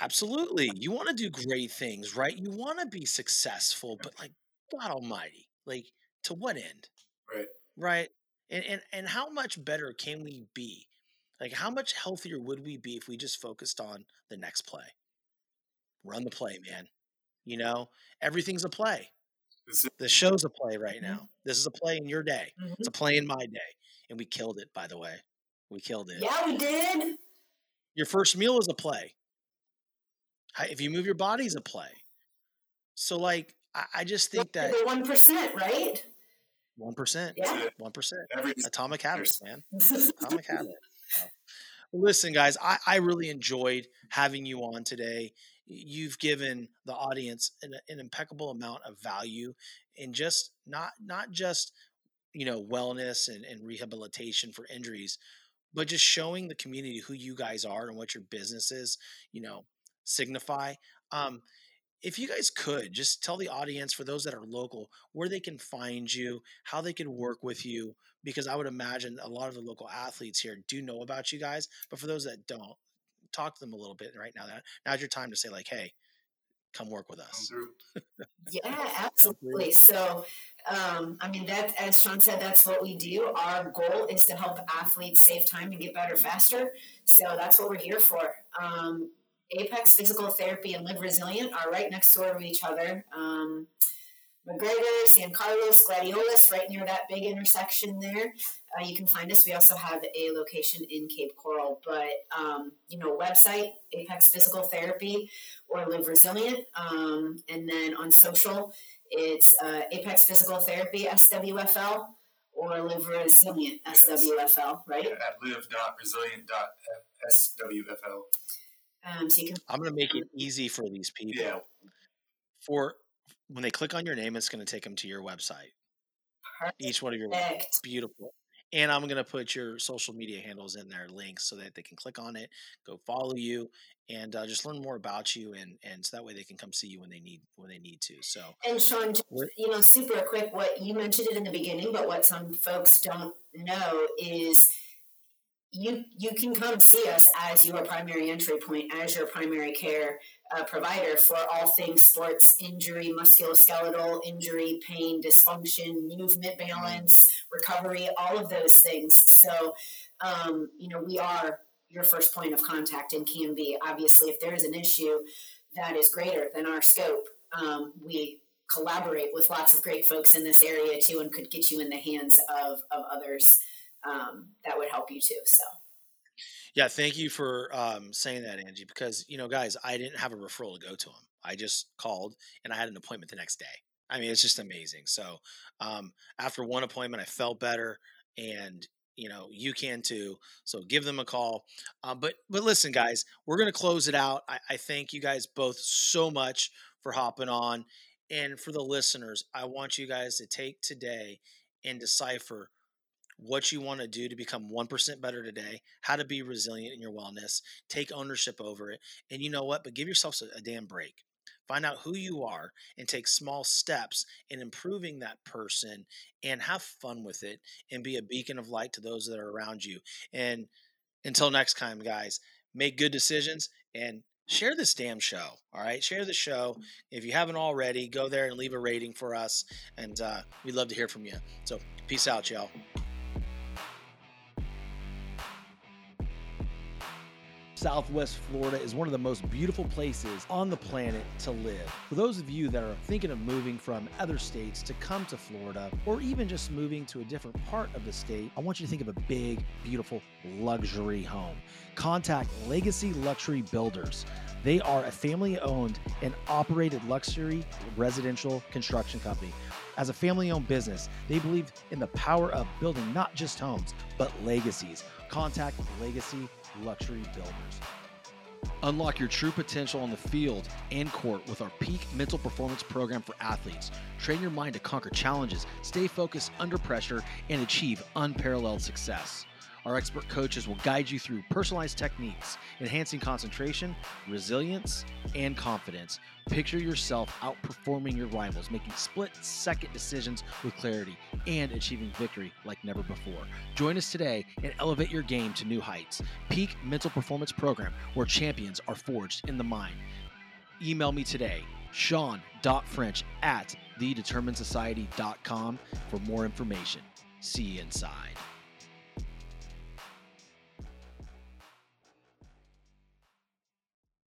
Absolutely. You want to do great things, right? You want to be successful, but like God almighty, like to what end? Right. Right. And and and how much better can we be? Like how much healthier would we be if we just focused on the next play? Run the play, man. You know, everything's a play. The show's a play right mm-hmm. now. This is a play in your day. Mm-hmm. It's a play in my day. And we killed it, by the way. We killed it. Yeah, we did. Your first meal is a play. If you move your body, is a play. So, like, I, I just think that one percent, right? One percent, yeah, one percent. Atomic habits, man. Atomic (laughs) habit. Listen, guys, I, I really enjoyed having you on today. You've given the audience an, an impeccable amount of value in just not not just you know wellness and, and rehabilitation for injuries, but just showing the community who you guys are and what your business is. You know, signify. Um, if you guys could just tell the audience for those that are local where they can find you how they can work with you because i would imagine a lot of the local athletes here do know about you guys but for those that don't talk to them a little bit right now that now's your time to say like hey come work with us. yeah (laughs) absolutely. So um, i mean that as shawn said that's what we do. Our goal is to help athletes save time and get better faster. So that's what we're here for. Um, Apex Physical Therapy and Live Resilient are right next door to each other. Um, McGregor, San Carlos, Gladiolus, right near that big intersection there. Uh, you can find us. We also have a location in Cape Coral, but um, you know, website Apex Physical Therapy or Live Resilient, um, and then on social, it's uh, Apex Physical Therapy SWFL or Live Resilient SWFL, right? Yeah, at live.resilient.swfl. Um, so you can. I'm going to make it easy for these people. Yeah. For when they click on your name, it's going to take them to your website. Perfect. Each one of your websites. beautiful. And I'm going to put your social media handles in there, links, so that they can click on it, go follow you, and uh, just learn more about you, and and so that way they can come see you when they need when they need to. So and Shawn, just, you know, super quick, what you mentioned it in the beginning, but what some folks don't know is you you can come see us as your primary entry point, as your primary care uh, provider for all things sports injury, musculoskeletal injury, pain, dysfunction, movement balance, recovery, all of those things. So, um, you know, we are your first point of contact and can be. Obviously, if there is an issue that is greater than our scope, um, we collaborate with lots of great folks in this area too and could get you in the hands of, of others um, that would help you too. So. Yeah, thank you for um, saying that, Angie. Because you know, guys, I didn't have a referral to go to him. I just called and I had an appointment the next day. I mean, it's just amazing. So um, after one appointment, I felt better, and you know you can too. So give them a call. Um, but but listen, guys, we're gonna close it out. I, I thank you guys both so much for hopping on, and for the listeners, I want you guys to take today and decipher what you want to do to become 1% better today, how to be resilient in your wellness, take ownership over it. And you know what? But give yourself a, a damn break. Find out who you are and take small steps in improving that person and have fun with it and be a beacon of light to those that are around you. And until next time, guys, make good decisions and share this damn show. All right. Share the show. If you haven't already, go there and leave a rating for us. And uh, we'd love to hear from you. So, peace out, y'all. Southwest Florida is one of the most beautiful places on the planet to live. For those of you that are thinking of moving from other states to come to Florida, or even just moving to a different part of the state, I want you to think of a big, beautiful luxury home. Contact Legacy Luxury Builders. They are a family owned and operated luxury residential construction company. As a family owned business, they believe in the power of building not just homes, but legacies. Contact Legacy Luxury Builders. Unlock your true potential on the field and court with our peak mental performance program for athletes. Train your mind to conquer challenges, stay focused under pressure, and achieve unparalleled success. Our expert coaches will guide you through personalized techniques, enhancing concentration, resilience, and confidence. Picture yourself outperforming your rivals, making split second decisions with clarity, and achieving victory like never before. Join us today and elevate your game to new heights. Peak Mental Performance Program, where champions are forged in the mind. Email me today, shawn.french at thedeterminedsociety.com for more information. See you inside.